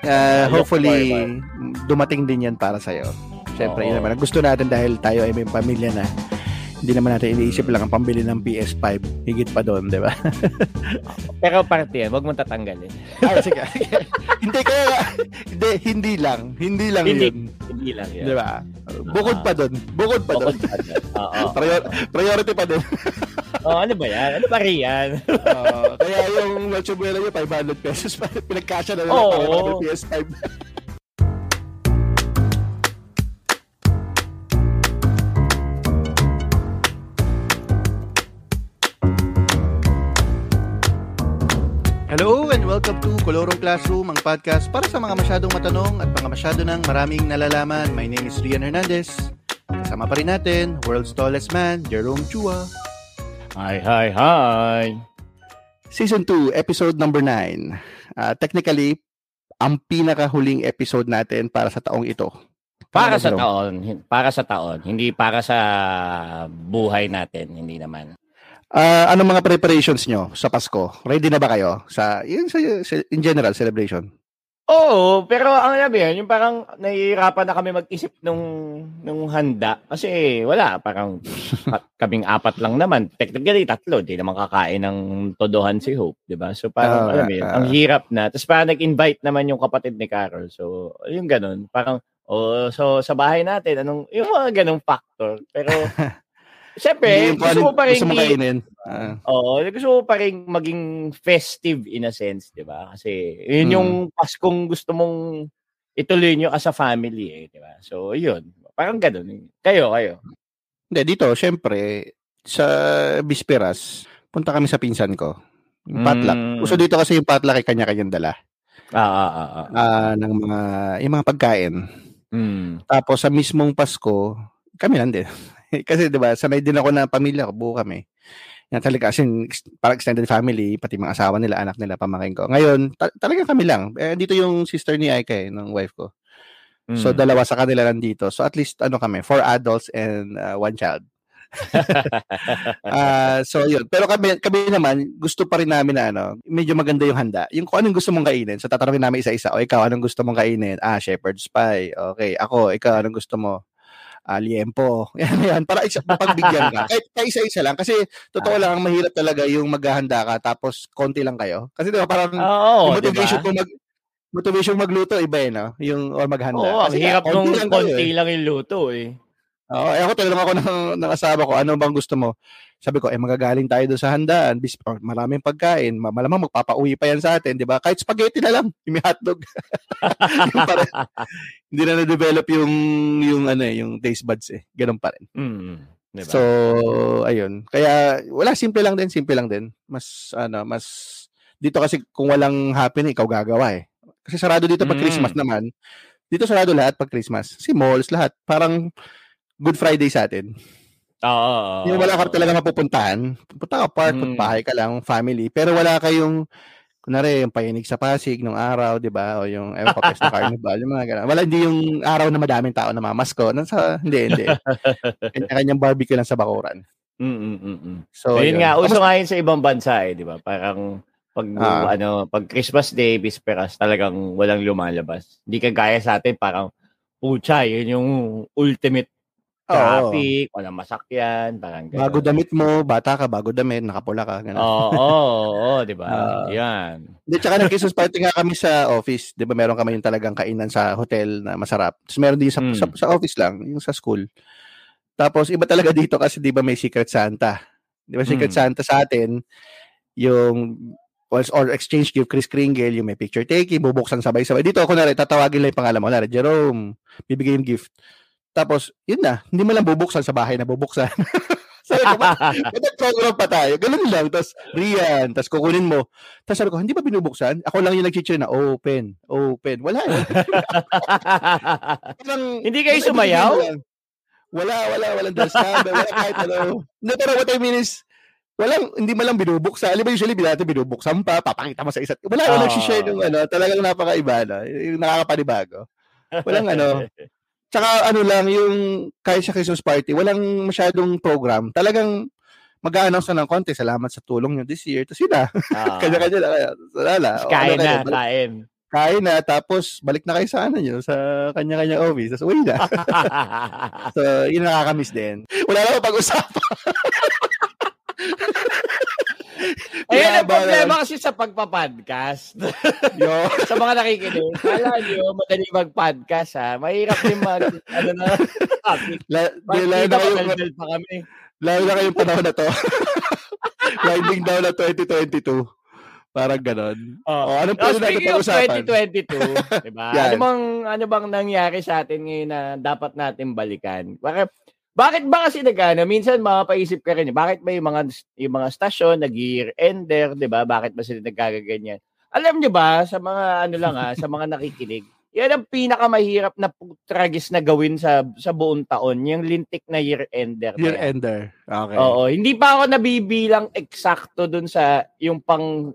Uh, hopefully, dumating din yan para sa'yo. Siyempre, yun naman. Gusto natin dahil tayo ay may pamilya na. Hindi naman natin iniisip lang ang pambili ng PS5. Higit pa doon, di ba? Pero parte yan, wag mong tatanggalin. ah, sige. hindi kaya, hindi, hindi lang. Hindi lang Hindi. yun. Hindi lang yan. Di ba? Bukod pa doon. Bukod pa doon. Bukod pa dyan. Oo. Prior- priority pa doon. Oo, ano ba yan? Ano ba riyan? Oo. kaya yung Nacho Buena nyo, 500 pesos pa. Pinagkasya na lang para may PS5. Hello and welcome to Kolorong Classroom, ang podcast para sa mga masyadong matanong at mga masyado ng maraming nalalaman. My name is Rian Hernandez. Kasama pa rin natin, world's tallest man, Jerome Chua. Hi, hi, hi. Season 2, episode number 9. Ah, technically, ang pinakahuling episode natin para sa taong ito. Para ba, sa taon, para sa taon, hindi para sa buhay natin, hindi naman. Ah, anong mga preparations nyo sa Pasko? Ready na ba kayo? Sa, yun, sa, sa- in general, celebration? Oo, pero ang mo yun, yung parang nahihirapan na kami mag-isip nung, nung handa. Kasi wala, parang ka- kaming apat lang naman. Technically, tatlo. Di naman kakain ng todohan si Hope, di ba? So parang, Ah, alam mo yun, ah. ang hirap na. Tapos parang nag-invite naman yung kapatid ni Carol. So, yung ganun. Parang, oh, so sa bahay natin, anong, yung mga ganung factor. Pero, kung gusto mo pa rin gusto mo kainin. Ah, Oo, gusto mo pa rin maging festive in a sense, 'di ba? Kasi yun Mm. yung Paskong gusto mong ituloy nyo as a family eh, 'di ba? So, yun. Parang ganoon. Kayo, kayo. Hindi, dito, syempre, sa Bisperas, punta kami sa pinsan ko. Yung potluck. Mm. Uso dito kasi yung potluck ay kanya-kanyang dala. Ah, ah, ah. ah. Ah, ng mga, yung mga pagkain. Mm. Tapos sa mismong Pasko, kami lang din. Kasi 'di ba, sanay din ako na pamilya ko, buo kami. Yan talaga as in, parang extended family, pati mga asawa nila, anak nila, pamangkin ko. Ngayon, ta- talaga kami lang. Eh, dito yung sister ni Aika eh, ng wife ko. So Mm. dalawa sa kanila nandito. So at least ano kami, four adults and uh, one child. Ah, so yun. Pero kami kami naman gusto pa rin namin na ano, medyo maganda yung handa. Yung kung anong gusto mong kainin. So tatanungin namin isa-isa, o ikaw anong gusto mong kainin? Ah, shepherd's pie. Okay, ako, ikaw anong gusto mo? Ah, liempo. Yan, yan. Para isa, pagbigyan ka. Kahit kahit isa-isa lang. Kasi totoo lang, ang mahirap talaga yung maghahanda ka tapos konti lang kayo. Kasi di ba parang ba? motivation ko mag motivation magluto iba eh, no? Yung or maghanda. Oo, ang Kasi hirap konti nung lang kayo konti eh. lang yung luto eh. Oo, eh ako talagang ako ng, ng asawa ko, ano bang gusto mo? Sabi ko, eh magagaling tayo doon sa handaan, bis, oh, maraming pagkain, ma- malamang magpapauwi pa yan sa atin, di ba? Kahit spaghetti na lang, yung may hotdog. yung pa rin. Hindi na na-develop yung, yung, ano eh, yung taste buds eh. Ganun pa rin. Mm. 'Di ba? So, ayun. Kaya, wala, simple lang din, simple lang din. Mas, ano, mas, dito kasi kung walang happening, ikaw gagawa eh. Kasi sarado dito pag Mm. Christmas naman. Dito sarado lahat pag Christmas. Si malls, lahat. Parang Good Friday sa atin. Oo. Yung wala ka talaga mapupuntahan. Punta ka park, Mm. bahay ka lang, family. Pero wala kayong, kunwari, yung payinig sa Pasig nung araw, di ba? O yung, ewan ko, Pesta Carnival, yung mga ganun. Wala, hindi yung araw na madaming tao na mamasko. Nasa, hindi, hindi. Kanya-kanyang barbecue lang sa bakuran. Mm, mm, mm, mm. So, Ayun yun. nga, uso nga yun sa ibang bansa eh, di ba? Parang pag Ah. ano, pag Christmas Day, Bisperas, talagang walang lumalabas. Hindi kagaya sa atin, parang pucha, yun yung ultimate Traffic, walang masakyan, parang gano'n. Bago damit mo, bata ka, bago damit, nakapula ka, gano'n. Oo, oo, oo, di ba? Ah. Yan. Hindi, tsaka nag-Christmas party nga kami sa office. Di ba meron kami yung talagang kainan sa hotel na masarap. Tapos meron din sa, Mm. sa, sa office lang, yung sa school. Tapos iba talaga dito kasi di ba may Secret Santa. Di ba Secret Mm. Santa sa atin, yung or, or exchange gift, Chris Kringle, yung may picture taking, bubuksan sabay-sabay. Dito ako na rin, tatawagin lang yung pangalan mo. Nari, Jerome, bibigay yung gift. Tapos, yun na, hindi mo lang bubuksan sa bahay na bubuksan. Sabi ko, ba't ba't program pa tayo? Ganun lang. Tapos, Rian, tapos kukunin mo. Tapos sabi ko, hindi ba binubuksan? Ako lang yung nag-cheer na, open, open. Wala. eh. Walang, Hindi kayo sumayaw? Wala, wala, walang dance number, wala kahit ano. No, pero what I mean is, walang, hindi mo lang binubuksan. Alam mo, usually, natin binubuksan pa, papakita mo sa isa't. Wala, Ah. walang share ng ano, talagang napakaiba, no? Yung nakakapanibago. Walang ano, Tsaka ano lang, yung kahit sa Christmas party, walang masyadong program. Talagang mag-a-announce na ng konti. Salamat sa tulong nyo this year. Tapos yun na. Ah. Kanya-kanya na. O, Kain ano na, kayo? kain. kain na, tapos balik na kayo sa ano nyo, sa kanya-kanya office, tapos uwi na. so, yun nakakamiss din. Wala na pag-usapan. Ayan ang problema kasi sa pagpa-podcast. Yo. sa mga nakikinig, kala nyo, madali mag-podcast ha. Mahirap din mag, ano na, topic. La, di, lalo na kayong, pa kami? lalo na kayong panahon na to. Winding down na 2022. Parang ganon. Oh. Oh, anong pwede natin speaking of pag-usapan? 2022, diba? Yan. ano bang ano bang nangyari sa atin ngayon na dapat natin balikan? Bakit bakit ba kasi nagano, minsan mapapaisip ka rin, bakit ba yung mga yung mga stasyon nag-year ender, 'di ba? Bakit ba sila nagkagaganyan? Alam niyo ba sa mga ano lang ha, sa mga nakikinig, yan ang pinakamahirap na tragis na gawin sa sa buong taon, yung lintik na year ender. Year yan. ender. Okay. Oo, hindi pa ako nabibilang eksakto dun sa yung pang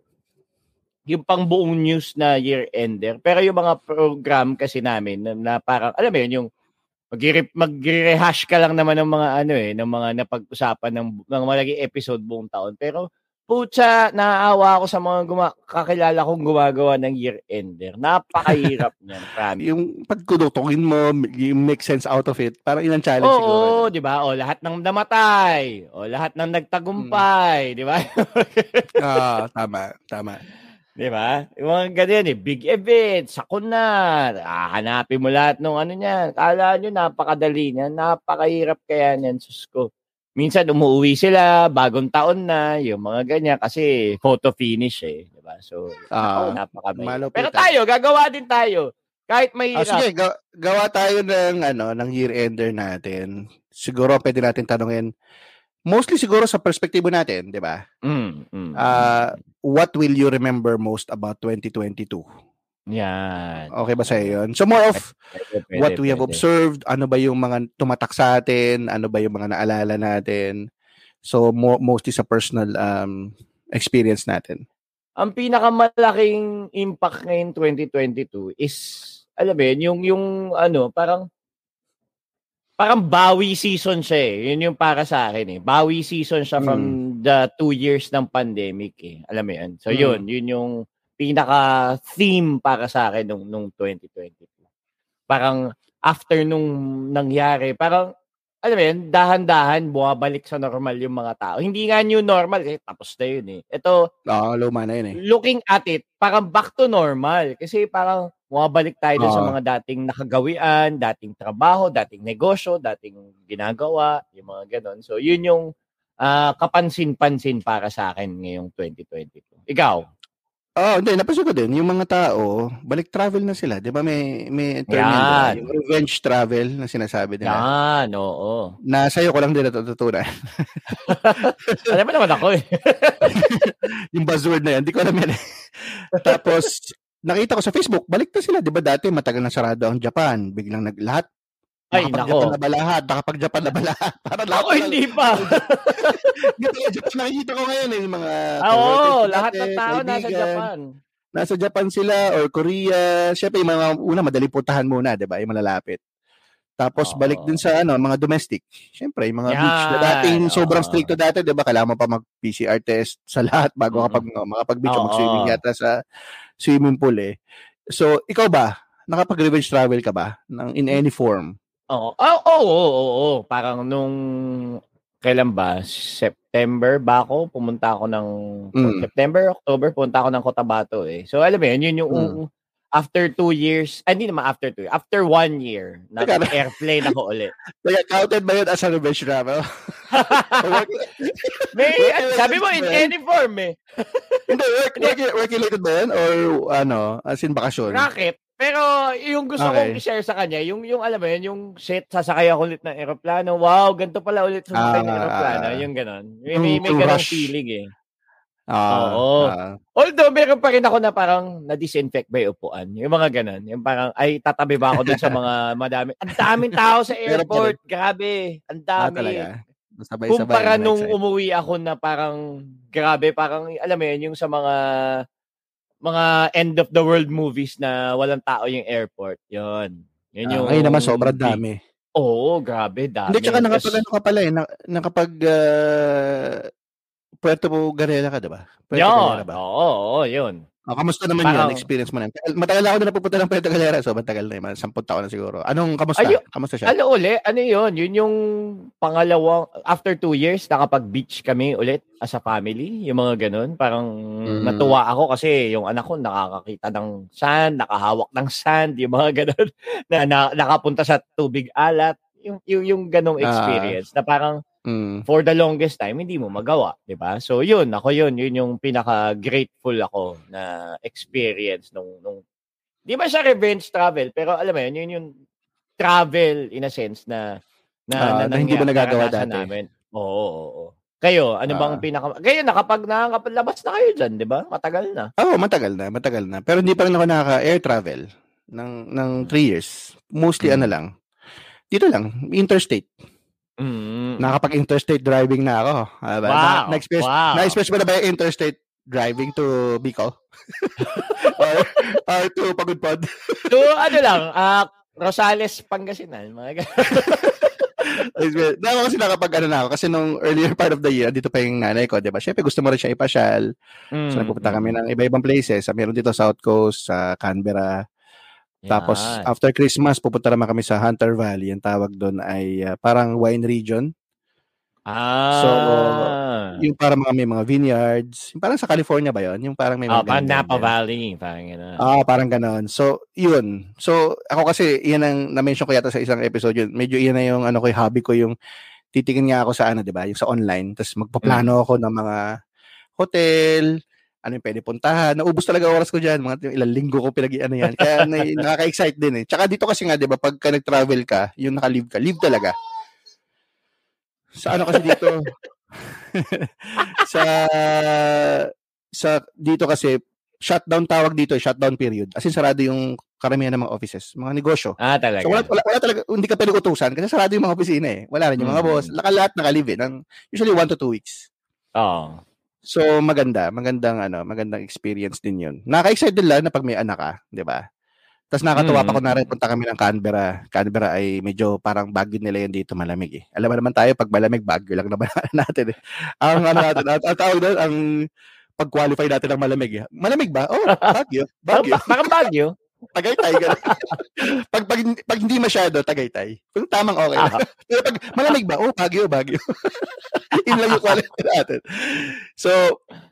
yung pang buong news na year ender. Pero yung mga program kasi namin na, na parang alam mo yun yung magre-rehash ka lang naman ng mga ano eh, ng mga napag-usapan ng ng malagi episode buong taon. Pero putya, naaawa ako sa mga guma- kakilala kong gumagawa ng year ender. Napakahirap niyan, promise. Yung pagkudutungin mo, you make sense out of it. Parang ilang challenge Oo, siguro. di ba? O lahat ng namatay, o lahat ng nagtagumpay, di ba? Ah, tama, tama. Di ba? Yung mga ganyan eh, big event, sakuna, ah, hanapin mo lahat ng ano niyan. Kala nyo, napakadali niyan, napakahirap kaya niyan, sus ko. Minsan umuwi sila, bagong taon na, yung mga ganyan, kasi photo finish eh. Di ba? So, Ah, oh, napakabay. malupitan. Pero tayo, gagawa din tayo. Kahit Ah, mahirap. sige, ga- gawa tayo ng ano, ng year ender natin. Siguro pwede natin tanungin mostly siguro sa perspektibo natin, 'di ba? Mm, mm. Ah, what will you remember most about 2022? Yan. Okay ba sa 'yon? So more of Pwede, what we have pwede. observed, ano ba yung mga tumatak sa atin, ano ba yung mga naalala natin. So mo- mostly sa personal um experience natin. ang pinakamalaking impact ngayon 2022 is alam mo yun, yung yung ano, parang parang bawi season siya eh. Yun yung para sa akin eh. Bawi season siya from the two years ng pandemic eh. Alam mo yun. So Mm. yun, yun yung pinaka theme para sa akin nung nung 2022. Parang after nung nangyari, parang alam mo yun, dahan-dahan bumabalik sa normal yung mga tao. Hindi nga new normal eh, tapos na yun eh. Ito, Ah, luma na yun eh. looking at it, parang back to normal. Kasi parang bumabalik tayo dun sa mga dating nakagawian, dating trabaho, dating negosyo, dating ginagawa, yung mga ganon. So, yun yung ah, kapansin-pansin para sa akin ngayong 2022. Ikaw? Oh, hindi, napansin ko din, yung mga tao, balik travel na sila. Di ba may, may term yan, yung revenge travel na sinasabi nila. Yan, oo. Na sa'yo ko lang din natututunan. Alam mo naman ako eh. yung buzzword na yan, di ko alam yan eh. Tapos, nakita ko sa Facebook, balik na sila. Di ba dati matagal na sarado ang Japan. Biglang nag lahat. Ay, nako. na ba lahat? Nakapag-Japan na ba lahat? Parang lahat Ako na- hindi pa. Dito yung Japan, nakikita ko ngayon eh, yung mga Ah, Oo, lahat ng tao nasa. Japan. Nasa Japan sila or Korea. Siyempre, yung mga una, madaling puntahan muna, di ba? Yung malalapit. Tapos, Oo. balik din sa ano, mga domestic. Siyempre, yung mga Yan, beach na dating sobrang oo. stricto dati, di ba? Kailangan mo pa mag-PCR test sa lahat bago Mm. kapag makapag-beach o Oo. mag-swimming yata sa swimming pool eh. So, ikaw ba? Nakapag-revenge travel ka ba? Ng, in any form? Oo. Oo, oo, oo, oo. Parang nung kailan ba? September ba ako? Pumunta ako ng Mm. September, October, pumunta ako ng Cotabato eh. So alam mo yun, yun yung Mm. after two years, ay, hindi naman after two, after one year, na Teka, airplane ako ulit. Kaya counted ba yun as a revenge travel? May, sabi mo, in any form eh. hindi, work, work, work related ba yun? Or ano, as in bakasyon? Racket. Pero yung gusto Okay. kong i-share sa kanya, yung yung alam mo yun, yung shit, sasakay ako ulit ng eroplano. Wow, ganito pala ulit sumakay ng Ah, eroplano. ah. yung ganon. May, may, may yung ganong rush. feeling eh. Ah, Oo. ah. Although, meron pa rin ako na parang na-disinfect ba yung upuan. Yung mga ganon. Yung parang, ay, tatabi ba ako dun sa mga madami. Ang daming tao sa airport. Grabe. Ang Ah, dami. talaga. Sabay-sabay. Kumpara nung umuwi ako na parang, grabe, parang, alam mo yun, yung sa mga mga end of the world movies na walang tao yung airport. Yun. Yun Ah, yung... ngayon naman sobrang dami. Oo, grabe, dami. Hindi, tsaka nakapag ano ka pala eh, na, nakapag uh, Puerto Galera ka, diba? Puerto Yun. Galera ba? Oo, oo, yun. Oh, kamusta naman Parang- yun? Experience mo na. Matagal na ako na napupunta ng Puerto Galera. So, matagal na yun. Mga 10 taon na siguro. Anong, kamusta? Ayo- kamusta siya? Ano uli? Ano yun? Yun yung pangalawang, after two years, nakapag-beach kami ulit as a family. Yung mga ganun. Parang Mm. natuwa ako kasi yung anak ko nakakakita ng sand, nakahawak ng sand, yung mga ganun. na, na nakapunta sa tubig alat. Yung, yung, yung ganong Ah. experience na parang Mm. for the longest time, hindi mo magawa, di ba? So, yun, ako yun, yun yung pinaka-grateful ako na experience nung, nung, di ba siya revenge travel, pero alam mo yun, yun yung travel in a sense na, Ah, na, na hindi mo nagagawa dati. Namin. Oo, oo, oo. Kayo, ano bang Ah. pinaka, kayo nakapag nakakapaglabas na kayo dyan, di ba? Matagal na. Oo, oh, matagal na, matagal na. Pero hindi pa rin ako nakaka-air travel ng ng 3 years. Mostly Mm. ano lang. Dito lang, interstate. Mm. Nakapag-interstate driving na ako. Ah, ba? Wow, Na, na-experience, wow. na-experience mo na ba yung interstate driving to Bicol? or, or to Pagudpod? So, ano lang, ah, Rosales, Pangasinan, mga na ako kasi nakapag ano na ako. Kasi nung earlier part of the year, dito pa yung nanay ko, di ba? Siyempre gusto mo rin siya ipasyal. So nagpupunta kami ng iba-ibang places. Meron dito South Coast, sa Canberra. Tapos after Christmas, pupunta naman kami sa Hunter Valley. Ang tawag doon ay ah, parang wine region. ah, So, Yung parang mga may mga vineyards. Yung parang sa California ba yon? Yung parang may mga parang ganyan Napa. Valley, parang gano'n. Ah, parang ganon. So, yun. So, ako kasi, yan ang na-mention ko yata sa isang episode yun. Medyo yan na yung ano ko, yung hobby ko, yung titingin nga ako sa ano, di ba? Yung sa online. Tapos magpaplano ako ng mga hotel, ano yung pwede puntahan. Naubos talaga oras ko dyan. Mga ilang linggo ko pinag ano yan. Kaya na, nakaka-excite din eh. Tsaka dito kasi nga, di ba, pagka nag-travel ka, yung naka-leave ka, leave talaga. Sa ano kasi dito, sa sa dito kasi shutdown tawag dito, shutdown period. As in sarado yung karamihan ng mga offices, mga negosyo. Ah, talaga. So wala, wala, wala talaga, hindi ka pwede utusan kasi sarado yung mga opisina eh. Wala rin yung mga Mm. boss. Laka lahat naka-live eh. Ng, usually one to two weeks. Oo. So maganda, magandang ano, magandang experience din 'yun. Nakaka-excite din lang na pag may anak ka, 'di ba? Tapos nakakatuwa Mm. pa kunwari punta kami ng Canberra. Canberra ay medyo parang bagyo nila yan dito malamig eh. Alam mo naman tayo pag malamig bagyo lang naman natin eh. Ang ano natin, ang, ang tawag doon, ang pag-qualify natin ng malamig eh. Malamig ba? Oh, bagyo. Bagyo. parang Baguio. Tagaytay. ganun. pag, pag, pag hindi masyado, Tagaytay. Kung tamang okay. Ah, Pero pag malamig ba? Oh, Baguio, Baguio. Yun lang yung quality natin. So,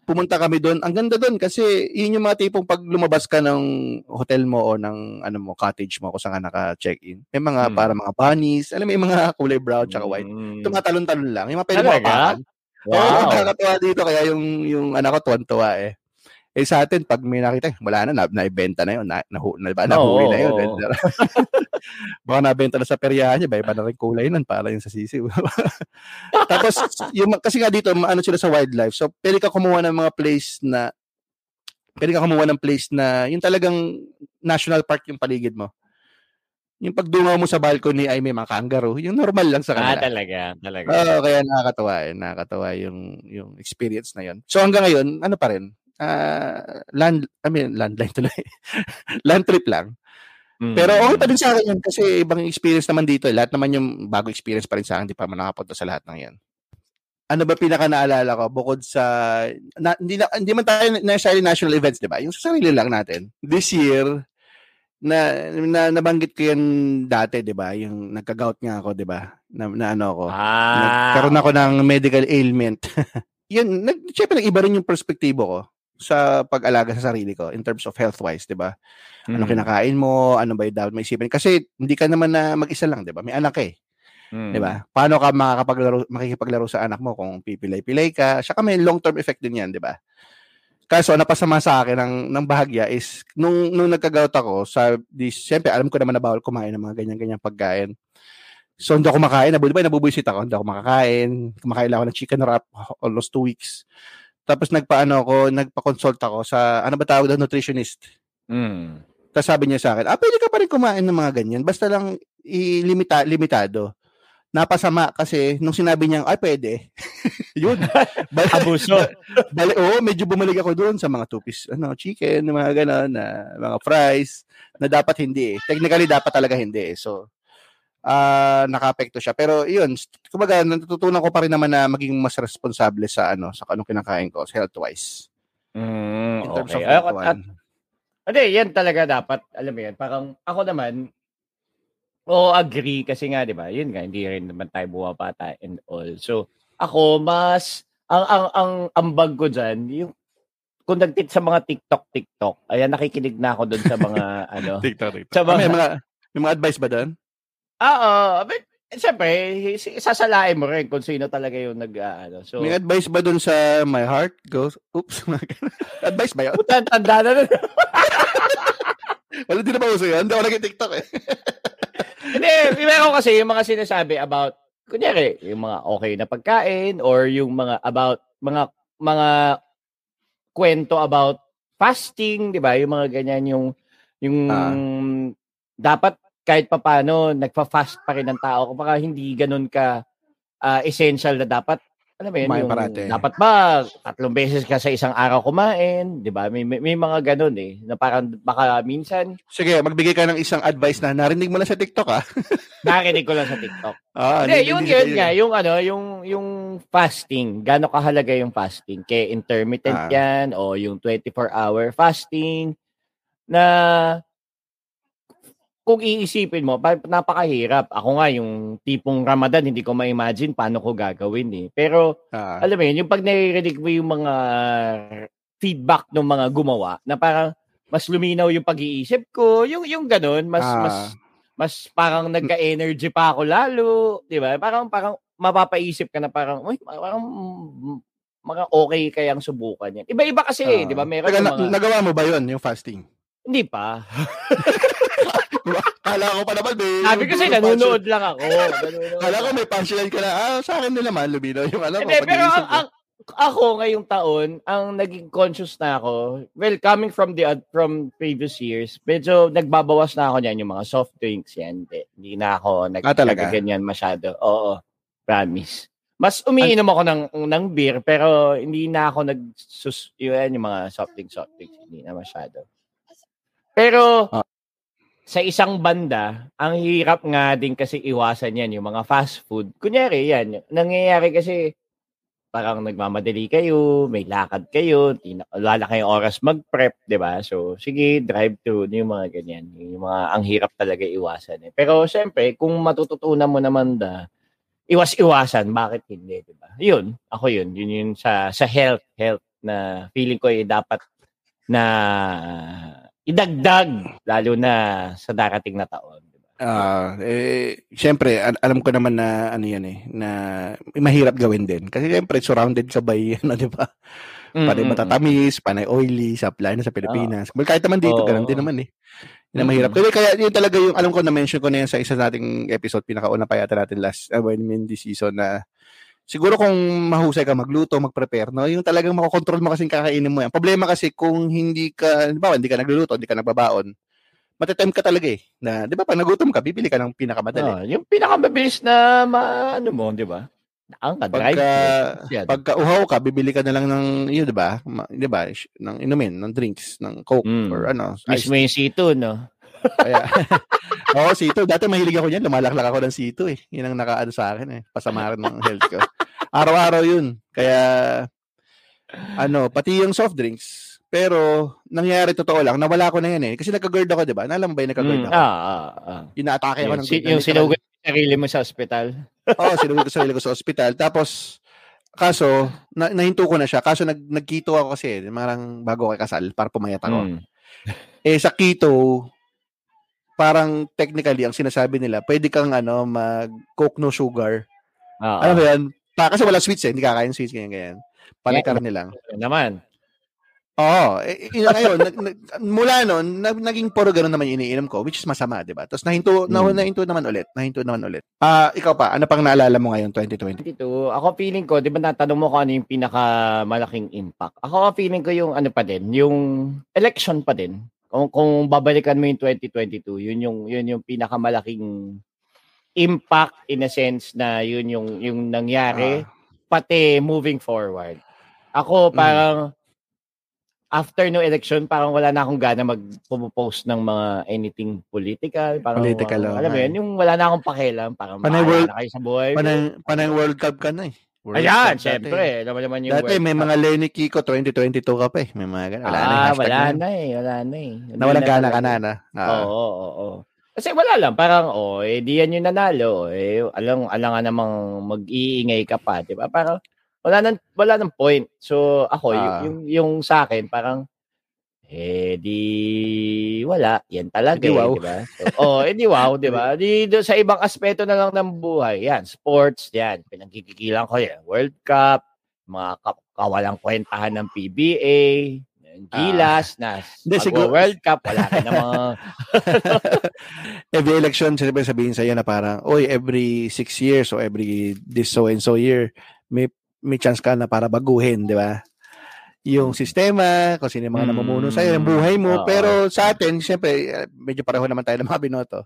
pumunta kami doon. Ang ganda doon kasi yun yung mga tipong pag lumabas ka ng hotel mo o ng ano mo, cottage mo kung saan ka naka-check-in. May mga Hmm. para mga bunnies. Alam mo, may mga kulay brown tsaka white. mm. Tumatalon-talon lang. Yung mga pwede mo. Oo, Wow. nakakatuwa dito. Kaya yung, yung anak ko, tuwan-tuwa eh. Eh sa atin, pag may nakita, wala na, na naibenta na yun. Na, na, na, na, nahuli na yun. Oo. Baka nabenta na sa peryahan niya, ba? Iba na rin kulay nun para yung sa sisiw. Tapos, yung, kasi nga dito, ano sila sa wildlife. So, pwede ka kumuha ng mga place na, pwede ka kumuha ng place na, yung talagang national park yung paligid mo. Yung pagdungaw mo sa balcony ay may mga kangaroo. Yung normal lang sa Ah, kanila. talaga. Talaga. Oo, kaya nakakatawa eh. Nakakatawa yung, yung experience na yun. So hanggang ngayon, ano pa rin? Ah, land, I mean, landline tuloy. land trip lang. Mm. Pero okay pa din sa akin yun kasi ibang experience naman dito. eh. Lahat naman yung bago experience pa rin sa akin. Hindi pa man nakapunta sa lahat ng yan. Ano ba pinaka naalala ko bukod sa na, hindi na, hindi man tayo necessarily national events, 'di ba? Yung sa sarili lang natin. This year na, na nabanggit ko yan dati, 'di ba? Yung nagka-gout nga ako, 'di ba? Na, na ano ako. Ah. Nagkaroon ako ng medical ailment. Yun, nag, syempre nag-iba rin yung perspektibo ko sa pag-alaga sa sarili ko in terms of health-wise, 'di ba? Mm. kinakain mo, ano ba yung dapat maisipin? Kasi hindi ka naman na mag-isa lang, 'di ba? May anak eh, Mm. 'di ba? Paano ka makakapaglaro makikipaglaro sa anak mo kung pipilay-pilay ka? Saka may long-term effect din 'yan, 'di ba? Kaso napasama sa akin ng ng bahagya is nung nung nagka-gout ako sa di syempre alam ko naman na bawal kumain ng mga ganyan-ganyan pagkain. So hindi ako kumakain, nabubuhay nabubuisit ako, hindi ako makakain. Kumakain ako ng chicken wrap almost two weeks. Tapos nagpaano ako, nagpa-consult ako sa ano ba tawag doon nutritionist. Mm. Tapos sabi niya sa akin, ah, pwede ka pa rin kumain ng mga ganyan. Basta lang ilimita, limitado. Napasama kasi nung sinabi niya, ay, pwede. Yun. Bal- Abuso. Bali, oo, medyo bumalik ako doon sa mga two-piece, ano, chicken, mga gano'n, na mga fries, na dapat hindi eh. Technically, dapat talaga hindi eh. So, ah naka-apekto siya. Pero yun, kumbaga, natutunan ko pa rin naman na maging mas responsable sa ano, sa anong kinakain ko, health-wise. Mm, in terms okay. of that At- at- Hindi, yan talaga dapat, alam mo yan, parang ako naman, oo, agree kasi nga, di ba, yun nga, hindi rin naman tayo buwapata and all. So, ako, mas, ang, ang, ang ambag ko dyan, yung, kung nagtit sa mga TikTok, TikTok, ayan, nakikinig na ako doon sa mga, ano, TikTok, TikTok. sa Ah, may mga, mga may mga advice ba doon? Oo, but, siyempre, si- sasalain mo rin kung sino talaga yung nag, ah, ano, so, May advice ba doon sa my heart goes, oops. advice ba yun? puta, tanda na nun. Wala, di na ba uso yun? Hindi ako nag-tiktok eh. Hindi, meron kasi yung mga sinasabi about, kunyari, yung mga okay na pagkain or yung mga about, mga, mga kwento about fasting, di ba? Yung mga ganyan, yung, yung, Ah. dapat kahit papano, nagpa-fast pa rin ng tao. Kapag hindi ganun ka ah, essential na dapat, alam mo yun, yung, parate. dapat ba tatlong beses ka sa isang araw kumain, di ba? May, may, may mga ganun eh, na parang baka minsan, Sige, magbigay ka ng isang advice na narinig mo lang sa TikTok ah. narinig ko lang sa TikTok. ah Hindi, yun, yun nga, yun. yung ano, yung, yung fasting, gaano kahalaga yung fasting? Kaya intermittent Ah. yan, o yung 24-hour fasting, na kung iisipin mo, pa- napakahirap. Ako nga, yung tipong Ramadan, hindi ko ma-imagine paano ko gagawin eh. Pero, Ah, alam mo yun, yung pag naririnig mo yung mga feedback ng mga gumawa, na parang mas luminaw yung pag-iisip ko, yung, yung ganun, mas, Ah. mas, mas parang nagka-energy pa ako lalo, di ba? Parang, parang mapapaisip ka na parang, uy, parang mm, mga okay kayang subukan yan. Iba-iba kasi, ah. di ba? Meron Teka, yung na- mga, nagawa mo ba yun, yung fasting? hindi pa. Kala ko pa naman, may... Sabi kasi may nanonood lang ako. Kala ko may punchline ka na, ah, sa akin din naman, lumino yung ano ko. Pero ang, ko. ang, ako ngayong taon, ang naging conscious na ako, well, coming from the from previous years, medyo nagbabawas na ako niyan, yung mga soft drinks yan. Hindi, hindi na ako nag, Ah, nagaganyan masyado. Oo, promise. Mas umiinom ako ng, ng beer, pero hindi na ako nag, yun, yung mga soft drinks, soft drinks, hindi na masyado. Pero, Ah. Sa isang banda, ang hirap nga din kasi iwasan yan, yung mga fast food. Kunyari, yan, nangyayari kasi, parang nagmamadali kayo, may lakad kayo, di na, wala kayong oras mag-prep, di ba? So, sige, drive-thru, yung mga ganyan. Yung mga, ang hirap talaga iwasan. Eh. Pero, syempre, kung matututunan mo naman da, iwas-iwasan, bakit hindi, di ba? Yun, ako yun. Yun yun sa, sa health, health na feeling ko eh, dapat na idagdag, lalo na sa darating na taon. Ah, eh, syempre, al- alam ko naman na ano yan eh, na mahirap gawin din. Kasi syempre, surrounded ka by, ano, di ba? Panay Mm, mm, matatamis, panay oily, supply na sa Pilipinas. Well, kahit naman dito, Oo. ganun din naman eh. Yun ang Mm. mahirap. Kaya, kaya yun talaga yung, alam ko na-mention ko na yan sa isa nating episode, pinakauna pa yata natin last, uh, when in this season na siguro kung mahusay ka magluto, mag-prepare, no? Yung talagang makokontrol mo kasing kakainin mo yan. Problema kasi kung hindi ka, di ba, hindi ka nagluluto, hindi ka nagbabaon, matitempt ka talaga eh. Na, di ba, pag nagutom ka, bibili ka ng pinakamadali. Ah, yung pinakamabilis na ma, ano mo, di ba? Ang ka. Pagka, pagka uhaw ka, bibili ka na lang ng, yun, di ba? Di ba? Ng inumin, ng drinks, ng coke, Mm. or ano. Mismo yung C2, no? Kaya, oo, sito. Dati mahilig ako niyan. Lumalaklak ako ng sito eh. Yun ang nakaano sa akin eh. Pasama rin ng health ko. Araw-araw yun. Kaya, ano, pati yung soft drinks. Pero, nangyari totoo lang, nawala ko na yan eh. Kasi nagka-guard ako, di ba? Naalam mo ba yung nagka-guard Mm, ako? ah, ah, ah. Inaatake ako ng si, guard. yung sinugat yung sarili mo sa ospital. Oo, oh, sinuwi ko sa sarili ko sa ospital. Tapos, kaso, na, nahinto ko na siya. Kaso, nag, nagkito ako kasi, marang bago ako kasal, para pumayat ako. Mm. Eh, sa keto, parang technically, ang sinasabi nila, pwede kang ano, mag-coke no sugar. Alam mo ah. yan? Pa, kasi wala sweets eh, hindi kakain sweets, ganyan, ganyan. Panay Yeah. karne lang. Yun naman. Oo, eh, yun na ngayon, nag, nag, mula noon, nag, naging puro ganun naman yung iniinom ko, which is masama, di ba? Tapos nahinto, na, Mm. nahinto naman ulit, nahinto naman ulit. Ah, ikaw pa, ano pang naalala mo ngayon, 2020? Dito, ako feeling ko, di ba natanong mo kung ano yung pinakamalaking impact? Ako feeling ko yung ano pa din, yung election pa din. Kung, kung babalikan mo yung 2022, yun yung, yun yung pinakamalaking impact in a sense na yun yung, yung nangyari, pati moving forward. Ako Mm. parang, after no election, parang wala na akong gana mag-post ng mga anything political. Parang, Political, alam mo yun, yung wala na akong pakialam. Parang Panay world- na kayo sa buhay. Panay, panay World Cup ka na eh. World Ayan, syempre. Mo naman yung Dati may mga Lenny Kiko 2022 ka pa eh. May mga ganun. Wala na yung ah, hashtag wala na na eh. Wala na eh. Nawalan na talaga. ka na na. Ah. Oo, oo, oo. Kasi wala lang, parang, oh, eh, di yan yung nanalo. Eh, alam, alam nga namang mag-iingay ka pa, di ba? Parang, wala nang, wala nang point. So, ako, Ah. yung, yung sa akin, parang, eh, di, wala. Yan talaga, Di eh, wow. di ba? So, oh, eh, di wow, di ba? Di, do, sa ibang aspeto na lang ng buhay, yan, sports, yan, pinagkikikilan ko yan, World Cup, mga ka- kawalang kwentahan ng PBA, Gilas, na Ah. Hindi, siguro- World Cup, wala ka na mga every election, sabi sabihin sa'yo na parang, oy, every six years or every this so and so year, may may chance ka na para baguhin, di ba? Yung sistema, kung sino yung mga Mm. namumuno sa'yo, yung buhay mo. Oo. Pero sa atin, siyempre, eh, medyo pareho naman tayo ng mga binoto.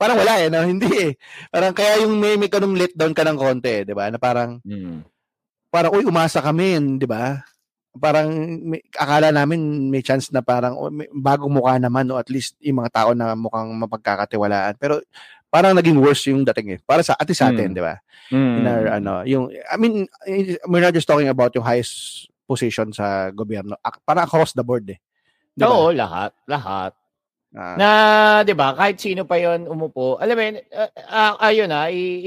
Parang wala eh, no? Hindi eh. Parang kaya yung may, may kanong let down ka ng konti, di ba? Na parang, Mm. parang, uy, umasa kami, di ba? Parang, may, akala namin may chance na parang, oh, may, bagong mukha naman, o at least yung mga tao na mukhang mapagkakatiwalaan. Pero, parang naging worse yung dating eh. Para sa, at least sa atin, Mm. di ba? Mm. In our, ano, yung, I mean, we're not just talking about yung highest position sa gobyerno. Parang across the board eh. Di ba? Oo, lahat, lahat. Ah, Na, 'di ba, kahit sino pa 'yon umupo. Alam mo, yun, ah, ah, ayun na, i-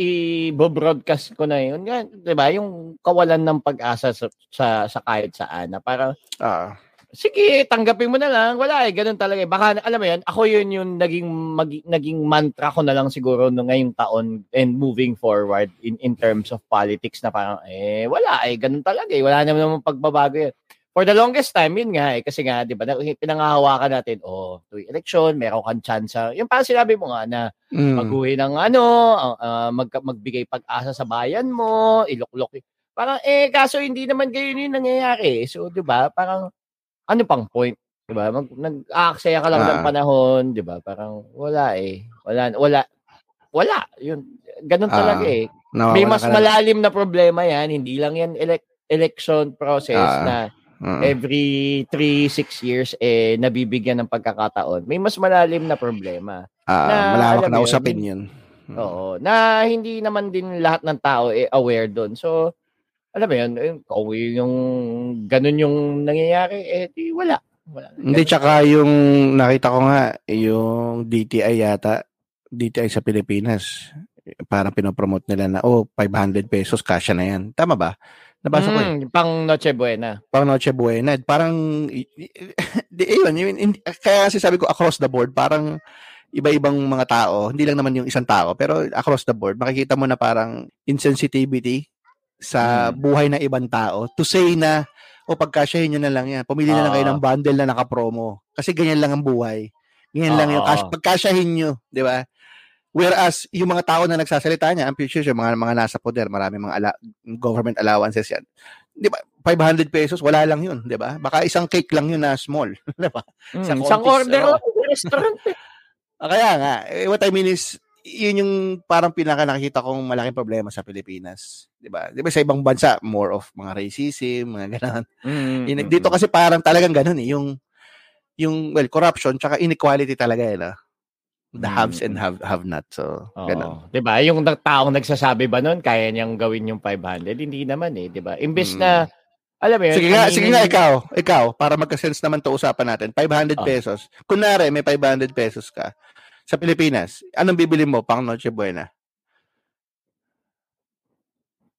i-broadcast ko na 'yun. Yan, 'di ba, yung kawalan ng pag-asa sa, sa sa kahit saan na parang ah, sige, tanggapin mo na lang. Wala eh, ganun talaga. eh. Baka alam mo 'yan, ako 'yun yung naging mag- naging mantra ko na lang siguro no ngayong taon and moving forward in in terms of politics na parang eh wala eh, ganun talaga eh. Wala naman namang pagbabago 'yan. For the longest time, yun nga eh. Kasi nga, di ba, na- pinangahawakan natin, oh, tuwing election, meron kang chance. Yung parang sinabi mo nga na mm, maghuhi ng ano, ah, mag, magbigay pag-asa sa bayan mo, iluklok. Parang, eh, kaso hindi naman ganyan yung nangyayari. So, di ba, parang, ano pang point? Di ba? Mag, nag-aaksaya ka lang ng Ah. panahon, di ba? Parang, wala eh. Wala, wala. Wala. Yun. Ganun Ah, talaga eh. nawawala May mas malalim na problema yan. Hindi lang yan elec- election process Ah. na Mm. every 3-6 years eh nabibigyan ng pagkakataon. May mas malalim na problema. Ah, na, malawak na mo yun, usapin yun. Mm. Oo. Na hindi naman din lahat ng tao eh aware doon. So, alam mo yun, kung yung ganun yung nangyayari, eh di wala. wala. Hindi, tsaka yung nakita ko nga, yung DTI yata, DTI sa Pilipinas, parang pinopromote nila na, oh, 500 pesos, kasya na yan. Tama ba? Nabasa ko eh. Mm, pang Noche Buena. Pang Noche Buena. Parang, di, yun, yun, hindi- kaya kasi sabi ko across the board, parang iba-ibang mga tao, hindi lang naman yung isang tao, pero across the board, makikita mo na parang insensitivity sa Mm. buhay ng ibang tao to say na, o pagkasyahin nyo na lang yan, pumili na lang kayo ng bundle na nakapromo. Kasi ganyan lang ang buhay. Ganyan lang yung cash, pagkasyahin nyo, di ba? Whereas, yung mga tao na nagsasalita niya, I'm sure yung mga, mga nasa poder, marami mga ala- government allowances yan. Di ba? 500 pesos, wala lang yun, di ba? Baka isang cake lang yun na small. di ba? Mm, Sa isang Contis, order oo. oh. restaurant. eh. Ah, Kaya nga, eh, what I mean is, yun yung parang pinaka nakita kong malaking problema sa Pilipinas. Di ba? Di ba sa ibang bansa, more of mga racism, mga ganun. Mm, Yun, mm, dito mm. kasi parang talagang ganun eh. Yung, yung well, corruption, tsaka inequality talaga eh. No? The haves and mm. have, have not. So, Oo. ganun. 'Di ba? Yung taong nagsasabi ba noon kaya niyang gawin yung 500? Hindi naman eh, 'di ba? Imbes Mm. na alam mo yun, Sige nga, sige nga ikaw, ikaw, para magka-sense naman to usapan natin. 500 Ah. pesos. Kunwari, may 500 pesos ka sa Pilipinas. Anong bibili mo pang Noche Buena?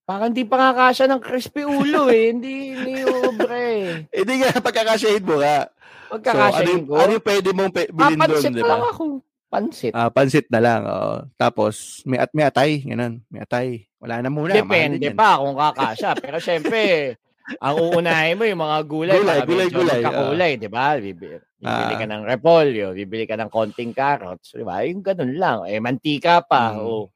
Parang hindi pa kakasya ng crispy ulo eh. hindi, hindi ubre eh. Eh, di nga, pagkakashade mo ka. So, ano Pagkakasyahin ko. ano yung pwede mong pe- bilhin doon, Papansit di na lang ba? ako. Pansit. Ah, pansit na lang. oo. Tapos, may at may atay. Ganun. May atay. Wala na muna. Depende pa kung kakasya. Pero syempre, ang uunahin mo yung mga gulay. Gulay, para gulay, gulay, magkakulay, di ba? Bibili, bibili Ah. ka ng repolyo, bibili ka ng konting carrots, di ba? Yung ganun lang. Eh, mantika pa, Mm. o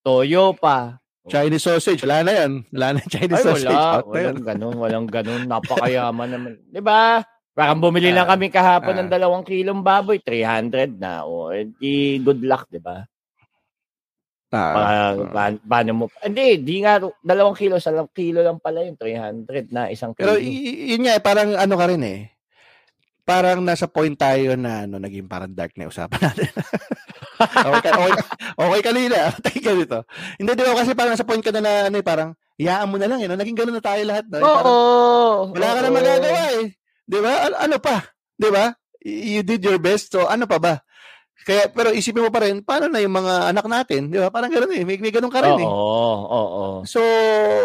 toyo pa. Chinese sausage. Wala na yan. Wala na Chinese Ay, sausage. wala. Out. Walang ganun, walang ganun. Napakayaman naman. Di ba? Parang bumili lang Ah, kami kahapon ah. ng dalawang kilong baboy, 300 na. O, edi good luck, di ba? Ah, Pa, ah. pa- paano mo? Hindi, di nga, dalawang kilo, sa kilo lang pala yung 300 na isang Pero kilo. y- yun nga, eh, parang ano ka rin eh. Parang nasa point tayo na ano, naging parang dark na usapan natin. okay, ka, okay, okay kanina. Tayo ka dito. Hindi, di ba kasi parang nasa point ka na na ano eh, parang iyaan mo na lang, eh, no? naging ganun na tayo lahat. No? Oo. Parang, wala ka na oo. magagawa eh. Di ba? Ano, ano pa? Di ba? You did your best, so ano pa ba? Kaya, pero isipin mo pa rin, paano na yung mga anak natin? Di ba? Parang gano'n eh. May, may gano'n ka rin Oo, eh. oo. So,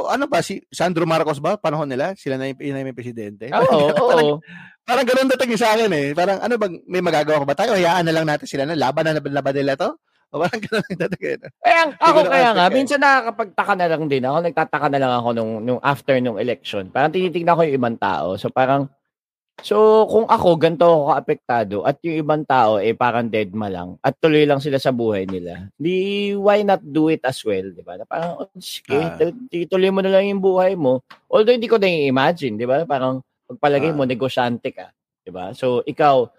ano ba? Si Sandro Marcos ba? Panahon nila? Sila na yung, yun na yung presidente? Oo, parang, oo. parang ganun dating sa akin eh. Parang ano bang, may magagawa ko ba tayo? Hayaan na lang natin sila na laban na laban nila to? O parang ganun yung dating. eh. Kaya ako Siguro kaya nga, eh. minsan nakakapagtaka na lang din. Ako nagtataka na lang ako nung, nung after nung election. Parang tinitignan ko yung ibang tao. So parang, so kung ako, ganito ako kaapektado at yung ibang tao, eh parang dead ma lang at tuloy lang sila sa buhay nila. Di, why not do it as well? Di ba? Parang, oh, sige, Ah. t- tuloy mo na lang yung buhay mo. Although hindi ko na imagine, di ba? Parang, pagpalagay mo, Ah. negosyante ka. Di ba? So, ikaw,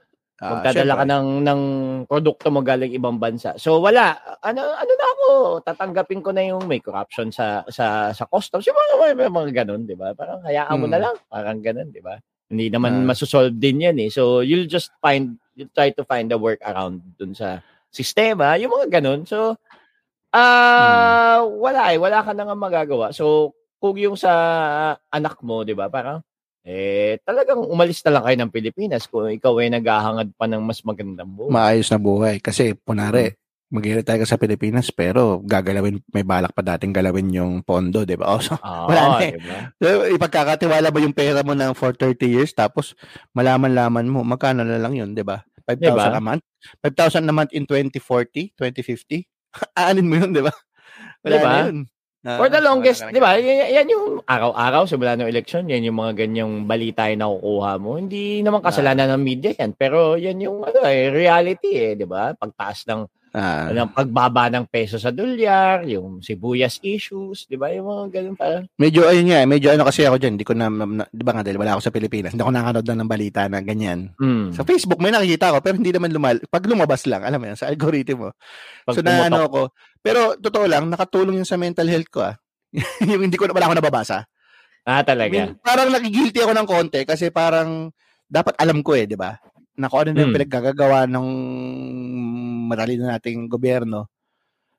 Ah, Magdadala ka syempre. ng, ng produkto mo galing ibang bansa. So wala, ano ano na ako, tatanggapin ko na yung may corruption sa sa sa customs. Yung mga, mga, mga, mga ganun, 'di ba? Parang hayaan mo Hmm. na lang, parang ganun, 'di ba? Hindi naman Ah. masosolve din 'yan eh. So you'll just find you try to find a work around dun sa sistema, yung mga ganun. So ah wala eh, wala ka na nga magagawa. So kung yung sa anak mo, 'di ba? Parang eh, talagang umalis na lang kayo ng Pilipinas kung ikaw ay naghahangad pa ng mas magandang buhay. Maayos na buhay. Kasi, punari, mag-retire ka sa Pilipinas, pero gagalawin, may balak pa dating galawin yung pondo, di ba? O, so, Oo, wala na diba? So, ipagkakatiwala ba yung pera mo ng for 30 years tapos malaman-laman mo magkano na lang yun, 'di ba? 5,000 Diba? a month. 5,000 a month in 2040, 2050. Aanin mo yun, 'di ba? Wala Diba? na yun. Ah, For the longest, di ba? y- Yan yung araw-araw simula ng election, yan yung mga ganyang balita yung nakukuha mo. Hindi naman kasalanan ng media yan, pero yan yung ano eh, reality eh, di ba? Pagtaas ng, Ah, ng pagbaba ng peso sa dolyar, yung sibuyas issues, di ba? Yung mga ganun pa. medyo ayun nga, medyo ano kasi ako diyan, hindi ko na, na 'di ba nga dahil wala ako sa Pilipinas, hindi ako nakanood na ng balita na ganyan. Mm. Sa Facebook may nakikita ako pero hindi naman lumal pag lumabas lang, alam mo yan, sa algorithm mo. Pag so na ano ko. Pero totoo lang, nakatulong yun sa mental health ko ah. yung hindi ko wala ako nababasa. Ah, I talaga. mean, parang nakigilty ako ng konti kasi parang dapat alam ko eh, di ba? Na kung ano na yung Hmm. pinaggagawa ng marali na nating gobyerno.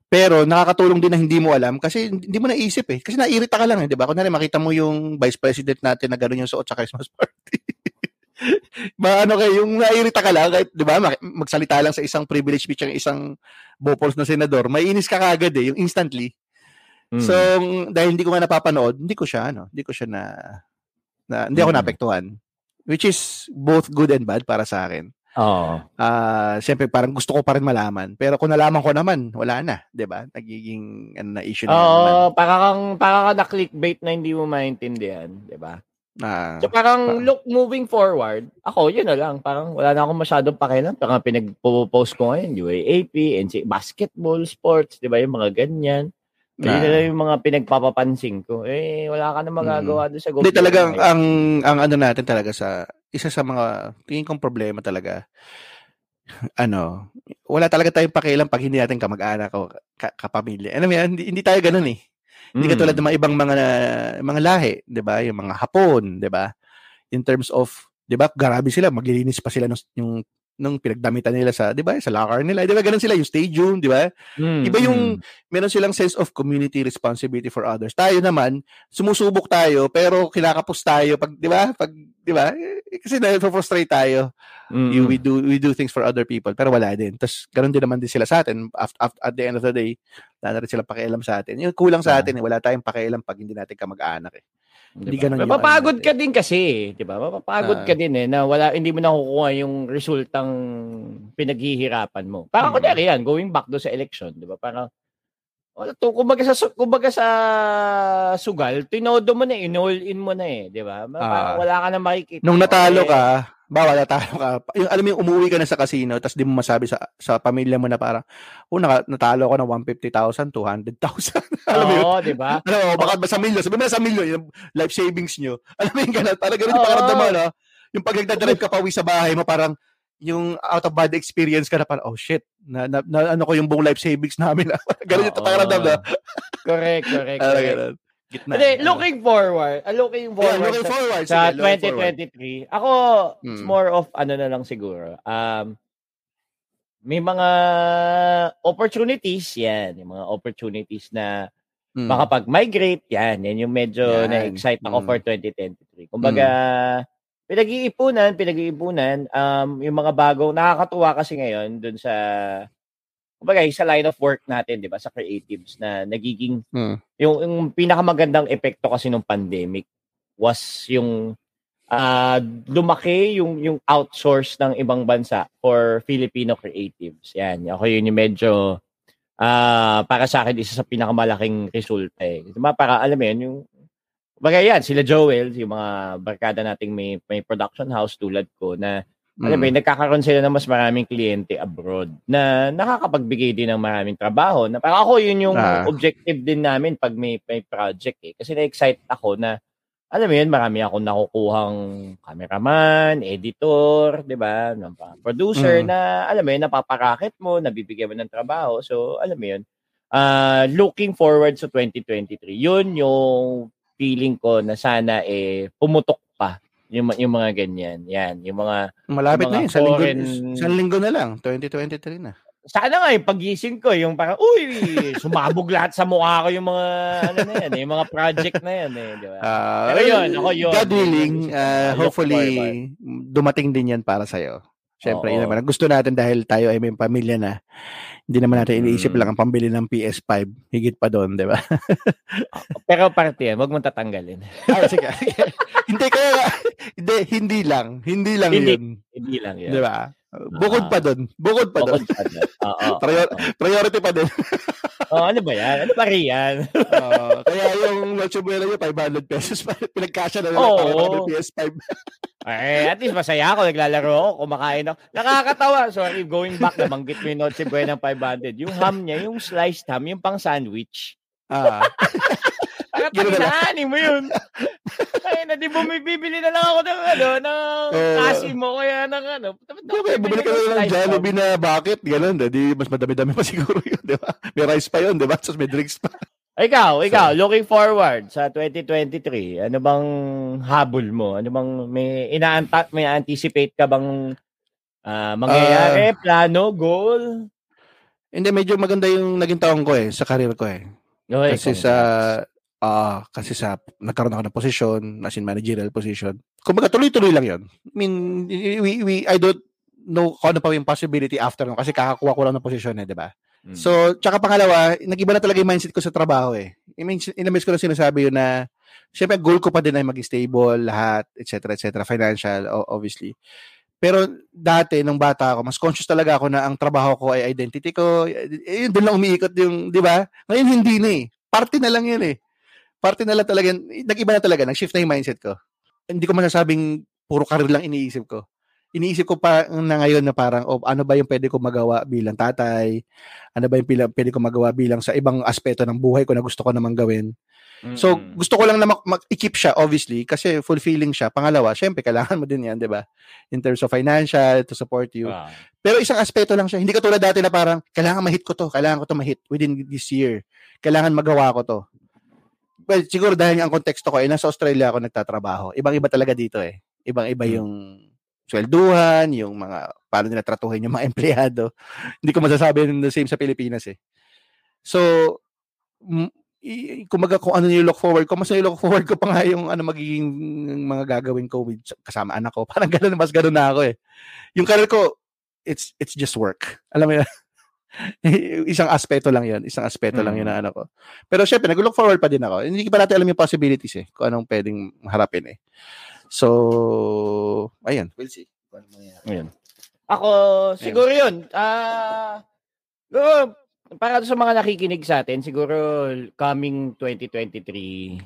Pero nakakatulong din na hindi mo alam kasi hindi mo naisip eh. Kasi nairita ka lang eh, di ba? Kunwari makita mo yung vice president natin na gano'n yung suot sa Christmas party. Maano kayo, yung nairita ka lang, kahit, di ba, magsalita lang sa isang privilege speech ng isang bopals na senador, maiinis ka kagad eh, yung instantly. Mm. So, dahil hindi ko nga napapanood, hindi ko siya, ano, hindi ko siya na, na hindi ako Mm. naapektuhan. Which is both good and bad para sa akin. Oo. Ah, siyempre parang gusto ko pa rin malaman. Pero kung nalaman ko naman, wala na, 'di ba? Nagiging ano na issue na yan naman. Oo, para kang, para ka na clickbait na hindi mo maintindihan, di ba? Ah, So parang pa- look moving forward, ako yun na lang, parang wala na akong masyadong pakialam. Parang pinag-post ko ngayon, UAAP, NC, basketball, sports, di ba, yung mga ganyan. Ah. na lang yung mga pinagpapapansin ko. Eh, wala ka na magagawa doon sa Hindi gobyerno talagang ngayon. ang ang ano natin talaga sa isa sa mga tingin kong problema talaga ano, wala talaga tayong pakialam pag hindi natin kamag-anak o ka- kapamilya. Ano yan, hindi, hindi tayo ganoon eh. Hindi Mm. katulad ng mga ibang mga mga lahi, 'di ba? Yung mga Hapon, 'di ba? In terms of, 'di ba? Grabe sila, maglilinis pa sila ng yung nung pinagdamitan nila sa, 'di ba? Sa locker nila. 'Di ba? Ganun sila yung stadium, 'di ba? Mm, Iba yung mm. meron silang sense of community responsibility for others. Tayo naman, sumusubok tayo pero kinakapos tayo pag 'di ba? Pag 'di ba? Eh, Kasi na-frustrate tayo. Mm, You- we do we do things for other people pero wala din. Tapos ganoon din naman din sila sa atin at, at, at the end of the day, wala na rin sila pakialam sa atin. Yung kulang sa atin, eh, wala tayong pakialam pag hindi natin kamag-anak eh. Hindi Diba? ganun Mapapagod ka din kasi, eh, 'di ba? Mapapagod Ah. ka din eh na wala hindi mo nakukuha yung resultang pinaghihirapan mo. Parang Mm. kunyari yan, going back do sa election, 'di ba? Parang wala to kumbaga sa kumbaga sa sugal, tinodo mo na, eh, in-all in mo na eh, 'di ba? Ah. wala ka na makikita. Nung natalo Eh, ka, bawal natalo ka. Yung, alam mo yung umuwi ka na sa casino tapos di mo masabi sa sa pamilya mo na parang, oh, naka, natalo ako ng 150,000, 200,000. alam mo yun? Oo, 'di ba? Ano, baka ba sa milyon? Sabi mo na sa milyon, yung life savings nyo. Alam mo yung gano'n yung Oo. pakiramdam mo, no? Yung pag nagdadrive ka pa uwi sa bahay mo, parang yung out of body experience ka na parang, oh shit, na, na, na- ano ko yung buong life savings namin. gano'n yung Oo. pakiramdam na. Correct, correct. Correct. Gitna. Hindi, looking forward, ah, looking Yeah, forward looking sa, forward. sa Sige, looking forward. 2023. Ako, it's Mm. more of ano na lang siguro. Um, may mga opportunities yan. Yung mga opportunities na Mm. makapag-migrate, yan. Yan yung medyo Yan. na-excite ako Mm. for 2023. Kumbaga, pinag-iipunan, pinag-iipunan, um, yung mga bagong, nakakatuwa kasi ngayon dun sa, kumbaga, sa line of work natin, di ba, sa creatives, na nagiging, Mm. yung, yung pinakamagandang epekto kasi ng pandemic was yung ah lumaki yung yung outsource ng ibang bansa for Filipino creatives. Yan, ako yun yung medyo ah para sa akin isa sa pinakamalaking resulta eh. Diba? Para alam mo yun, yung bagay yan, sila Joel, yung mga barkada nating may, may production house tulad ko na alam mo Mm. nagkakaroon sila ng mas maraming kliyente abroad na nakakapagbigay din ng maraming trabaho. Na parang ako yun yung Ah. objective din namin pag may, may project eh. Kasi na-excite ako na alam mo yun, marami akong nakukuhang cameraman, editor, di ba? Producer Mm. na, alam mo yun, napaparaket mo, nabibigyan mo ng trabaho. So, alam mo yun, ah looking forward sa 2023, yun yung feeling ko na sana eh pumutok pa yung, yung mga ganyan. Yan, yung mga Malapit mga na yun. Sa linggo, foreign- sa linggo na lang. 2023 na. sana nga yung pagising ko, yung parang, uy, sumabog lahat sa mukha ko yung mga, ano na yan, eh, yung mga project na yan, eh, di ba? Ah, Pero yun, ako yun. God willing, yung ah, look hopefully, dumating din yan para sa'yo. Siyempre, yun Oo. naman. Ang gusto natin dahil tayo ay may pamilya na, hindi naman natin iniisip Mm. lang ang pambili ng PS5. Higit pa doon, di ba? Pero parte yan, wag mong tatanggalin. ah, sige, hindi kaya, hindi, hindi lang. Hindi lang Hindi. yun. Hindi lang yan. Di ba? Bukod Ah. pa doon. Bukod pa doon. Pa. Prior- Priority pa din. Oo, ano ba yan? Ano ba riyan? Ah, kaya yung Noche Buena nyo, 500 pesos. Pinagkasya na lang Oo. para makabili PS5. Eh, at least masaya ako. Naglalaro ako, kumakain ako. Nakakatawa. Sorry, going back, nabanggit mo yung Noche Buena ng 500. Yung ham niya, yung sliced ham, yung pang sandwich. Ah. Parang Ganun na lang. tanginahanin mo yun. Ay, na di bumibili na lang ako ng ano, ng kasi mo, kaya ng ano. Ba, bumalik ka na lang ng Jollibee na bakit? Ganun, di mas madami-dami pa siguro yun, di ba? May rice pa yun, di ba? Tapos may drinks pa. Ikaw, ikaw, looking forward sa 2023, ano bang habol mo? Ano bang may inaanta may anticipate ka bang ah, mangyayari, plano, goal? Hindi, medyo maganda yung naging taong ko eh, sa career ko eh. Okay, Kasi sa, ah kasi sa, nagkaroon ako ng posisyon, as in managerial position. Kumbaga, tuloy-tuloy lang yun. I mean, we, we, I don't know kung ano pa yung possibility after nun, kasi kakakuha ko lang ng posisyon eh, di ba? Mm. So, tsaka pangalawa, nag-iba na talaga yung mindset ko sa trabaho eh. I mean, inamis ko na sinasabi yun na, syempre, goal ko pa din ay maging stable, lahat, etc., etc., financial, obviously. Pero dati, nung bata ako, mas conscious talaga ako na ang trabaho ko ay identity ko. Eh, yun, doon lang umiikot yung, di ba? Ngayon, hindi na eh. Party na lang yun eh. Party na lang talaga. Nag-iba na talaga. Nag-shift na yung mindset ko. Hindi ko masasabing puro career lang iniisip ko. Iniisip ko pa na ngayon na parang, oh, ano ba yung pwede ko magawa bilang tatay? Ano ba yung pila, pwede ko magawa bilang sa ibang aspeto ng buhay ko na gusto ko namang gawin? So, Mm-mm. gusto ko lang na i-keep siya, obviously, kasi fulfilling siya. Pangalawa, syempre, kailangan mo din yan, di ba? In terms of financial, to support you. Ah. Pero isang aspeto lang siya. Hindi katulad dati na parang, kailangan ma-hit ko to, kailangan ko to ma-hit within this year. Kailangan magawa ko to. Well, siguro dahil ang konteksto ko, eh, nasa Australia ako nagtatrabaho. Ibang-iba talaga dito eh. Ibang-iba Hmm. yung swelduhan, yung mga, paano nila tratuhin yung mga empleyado. Hindi ko masasabi yung the same sa Pilipinas eh. So, m- i- kumaga kung ano yung look forward ko, mas look forward ko pa nga yung ano magiging mga gagawin ko with kasama anak ko. Parang gano'n, mas gano'n na ako eh. Yung career ko, it's it's just work. Alam mo yun? isang aspeto lang yun. Isang aspeto lang yun Mm. ng ano ko. Pero syempre, nag-look forward pa din ako. Hindi pa natin alam yung possibilities eh. Kung anong pwedeng harapin eh. So, ayun. We'll see. Ayun. Ako, siguro yun. Ah, siguro, para sa mga nakikinig sa atin, siguro coming 2023,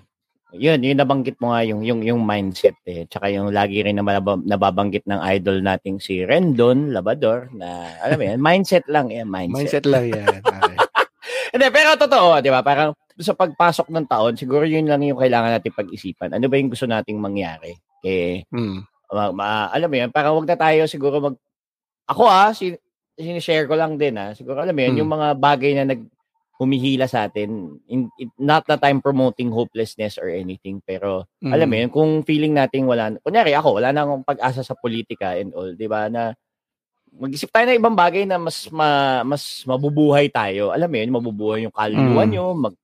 yun, yung nabanggit mo nga yung, yung, yung mindset eh. Tsaka yung lagi rin na nababanggit ng idol nating si Rendon Labador na, alam mo yan, mindset lang yan, mindset. Mindset lang yan. Hindi, pero totoo, di ba? Parang sa pagpasok ng taon, siguro yun lang yung kailangan natin pag-isipan. Ano ba yung gusto nating mangyari? Eh, Hmm. ma, ma- alam mo yun, parang wag na tayo siguro mag... Ako ah, sin- sinishare ko lang din ah. Siguro alam mo yun, Hmm. yung mga bagay na nag humihila sa atin, in, it- not that I'm promoting hopelessness or anything, pero Hmm. alam mo yun, kung feeling nating wala, kunyari ako, wala na akong pag-asa sa politika and all, di ba, na mag-isip tayo ng ibang bagay na mas ma, mas mabubuhay tayo. Alam mo yun, mabubuhay yung kaluluwa Mm. nyo, mag,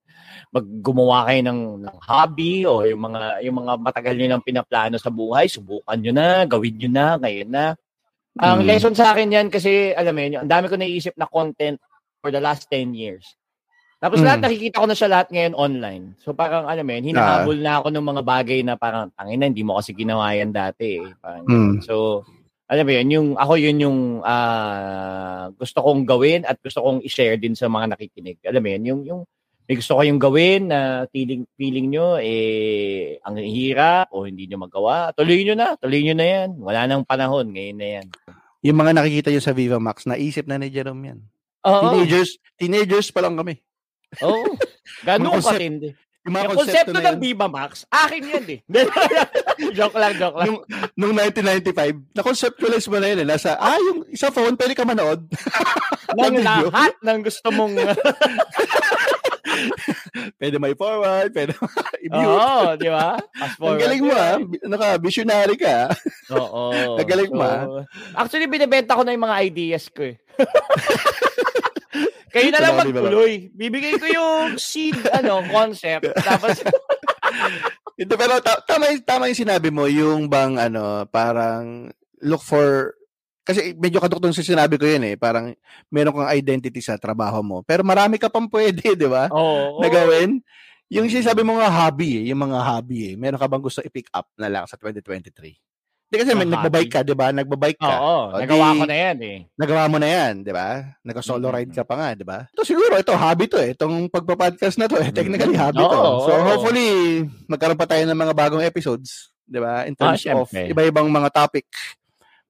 mag gumawa kayo ng, ng hobby o yung mga yung mga matagal niyo nang pinaplano sa buhay, subukan niyo na, gawin niyo na, ngayon na. Ang Mm. lesson sa akin yan kasi, alam mo yun, ang dami ko naiisip na content for the last 10 years. Tapos Mm. lahat nakikita ko na siya lahat ngayon online. So parang alam mo yun, hinahabol na ako ng mga bagay na parang tangina, hindi mo kasi ginawa yan dati eh. Parang, Mm. So, alam mo yun, yung, ako yun yung ah, gusto kong gawin at gusto kong i-share din sa mga nakikinig. Alam mo yun, yung, yung may gusto kayong gawin na feeling, feeling nyo, eh, ang hirap o hindi nyo magawa, tuloy nyo na, tuloy nyo na yan. Wala nang panahon, ngayon na yan. Yung mga nakikita nyo sa Viva Max, naisip na ni Jerome yan. Oo, Teenagers, teenagers pa lang kami. Oo. Ganun Mga concept- katindi. Yung mga Yung konsepto ng Viva Max, akin yan eh. joke lang, joke lang. nung, nung 1995, na-conceptualize mo na yun eh. Nasa, ah, yung isa phone, pwede ka manood. Nang video. lahat ng gusto mong... pwede may forward, pwede i-mute. Oo, di ba? Fast Ang galing mo ah. Naka, visionary ka. ah. Oo. Ang galing mo, ah. Actually, binibenta ko na yung mga ideas ko eh. Kayo na lang magtuloy. Bibigay ko yung seed, ano, concept. Tapos, Ito, pero ta- tama, yung- tama yung sinabi mo, yung bang ano, parang look for kasi medyo kaduktong sa sinabi ko yun eh, parang meron kang identity sa trabaho mo. Pero marami ka pang pwede, di ba? oo. Na gawin. Yung sinasabi mo nga hobby eh, yung mga hobby eh. Meron ka bang gusto i-pick up na lang sa 2023? Di kasi may nagbabike ka, di ba? Nagbabike ka. Oo, O, nagawa di- ko na yan eh. Nagawa mo na yan, di ba? Nag-solo ride ka pa nga, di ba? Ito siguro, ito, hobby to eh. Itong pagpa-podcast na to eh. Technically, hobby to. Oo, So, oo. hopefully, magkaroon pa tayo ng mga bagong episodes, di ba? In terms Ah, of syempre. iba-ibang mga topic,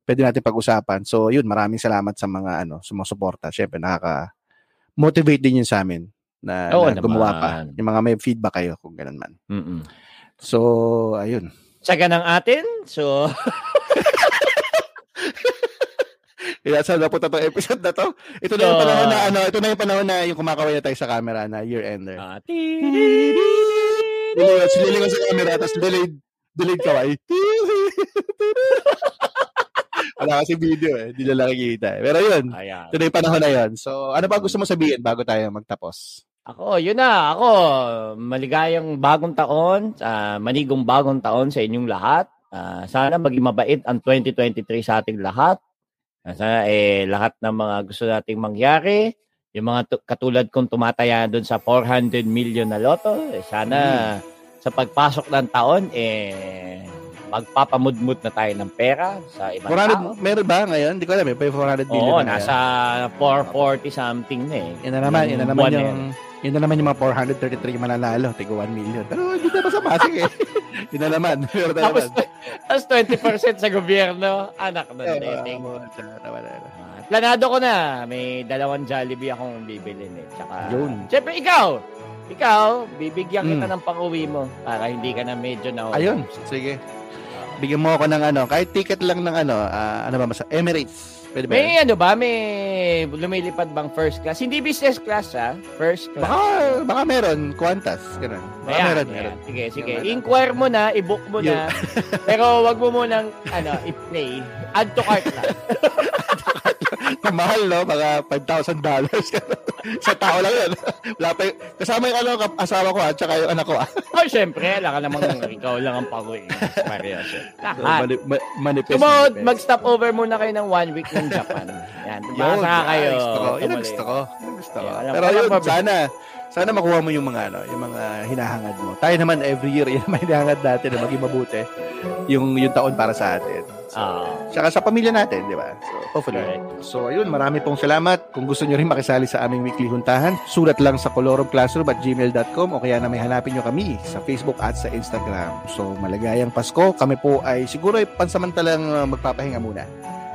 pwede natin pag-usapan. So, yun, maraming salamat sa mga, ano, sumusuporta. Siyempre, nakaka-motivate din yun sa amin na, Oo na gumawa pa. Yung mga may feedback kayo kung ganun man. Mm-mm. So, ayun. Tsaga ng atin. So, Kaya saan napunta tong episode na to? Ito na yung So- panahon na, ano, ito na yung panahon na yung kumakaway na tayo sa camera na year-ender. atin. Lilingon, sililingon sa camera, tapos delayed, delayed kaway. Wala kasi video eh, hindi na nakikita eh. Pero yun, Ayan. ito na yung panahon na yun. So, ano ba gusto mo sabihin bago tayo magtapos? Ako, yun na. Ako, maligayang bagong taon, ah, manigong bagong taon sa inyong lahat. Ah, sana maging mabait ang 2023 sa ating lahat. Ah, sana eh, lahat ng mga gusto nating mangyari, yung mga tu- katulad kong tumataya doon sa 400 million na loto, eh, sana sa pagpasok ng taon, eh, magpapamudmud na tayo ng pera sa ibang 400, tao. meron ba ngayon? Hindi ko alam eh, pa 400 million Oo, na nasa 440 something na eh. Yan na naman, yan na naman na yung, yun na naman yung mga 433 mananalo, tigo 1 million. Pero hindi na masama, sige. yun na naman, meron na Tapos, tapos 20% sa gobyerno, anak na Eh, dating. Ah, planado ko na. May dalawang Jollibee akong bibilin eh. Tsaka, Yun. Siyempre, ikaw. Ikaw, bibigyan kita Mm. ng pang-uwi mo para hindi ka na medyo na Ayun, sige. Bigyan mo ako ng ano, kahit ticket lang ng ano, ah, ano ba, mas Emirates. Pwede ba? May ano ba? May lumilipad bang first class? Hindi business class ha? First class. Baka, baka meron, Qantas, ganun. Baka Ayan, meron, ayan. meron. Sige, sige. Ano. Inquire mo na, i-book mo na. pero wag mo munang ano, i-play. Add to cart lang. Ang mahal, no? Mga $5,000 dollars. Sa tao lang yun. Wala pa yung, kasama yung ano, asawa ko, at saka yung anak ko, oh, syempre, alam ka namang ikaw lang ang pag-uwi. So, Lahat. mani- ma- manifest. Manifest. mag-stop over muna kayo ng one week ng Japan. Yan. Yan, kayo. Gusto ko. Ang tumuloy. gusto ko. Yun ang gusto ko. Yeah, Pero yun, sana, sana makuha mo yung mga ano, yung mga hinahangad mo. Tayo naman every year, yun ang hinahangad natin na maging mabuti. Yung yung taon para sa atin. Ah, Saka sa pamilya natin, di ba? So, hopefully. correct. So, ayun, marami pong salamat. Kung gusto nyo rin makisali sa aming weekly huntahan, sulat lang sa colorumclassroom at gmail.com o kaya na may hanapin nyo kami sa Facebook at sa Instagram. So, maligayang Pasko. Kami po ay siguro ay pansamantalang uh, magpapahinga muna.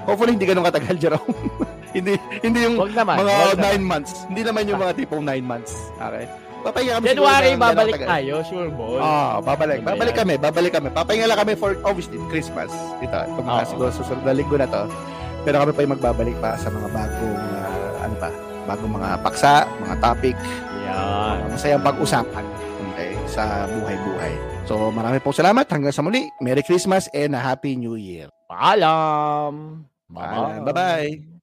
Hopefully, hindi ganun katagal, Jerome. hindi, hindi yung Wag naman. mga wag naman. nine months. Hindi naman yung mga tipong nine months. Okay? Papahinga kami January, siguro babalik tayo. Sure ball. Ah, babalik. Ano Babalik yan? kami, babalik kami. Papahinga lang kami for obviously Christmas. Ito, itong mga Oo. siguro susunod na linggo na to. Pero kami pa yung magbabalik pa sa mga bagong ah, ano pa, bagong mga paksa, mga topic, Yan. mga masayang pag-usapan okay, sa buhay-buhay. So, marami pong salamat. Hanggang sa muli. Merry Christmas and a Happy New Year. Paalam. Paalam. Bye-bye.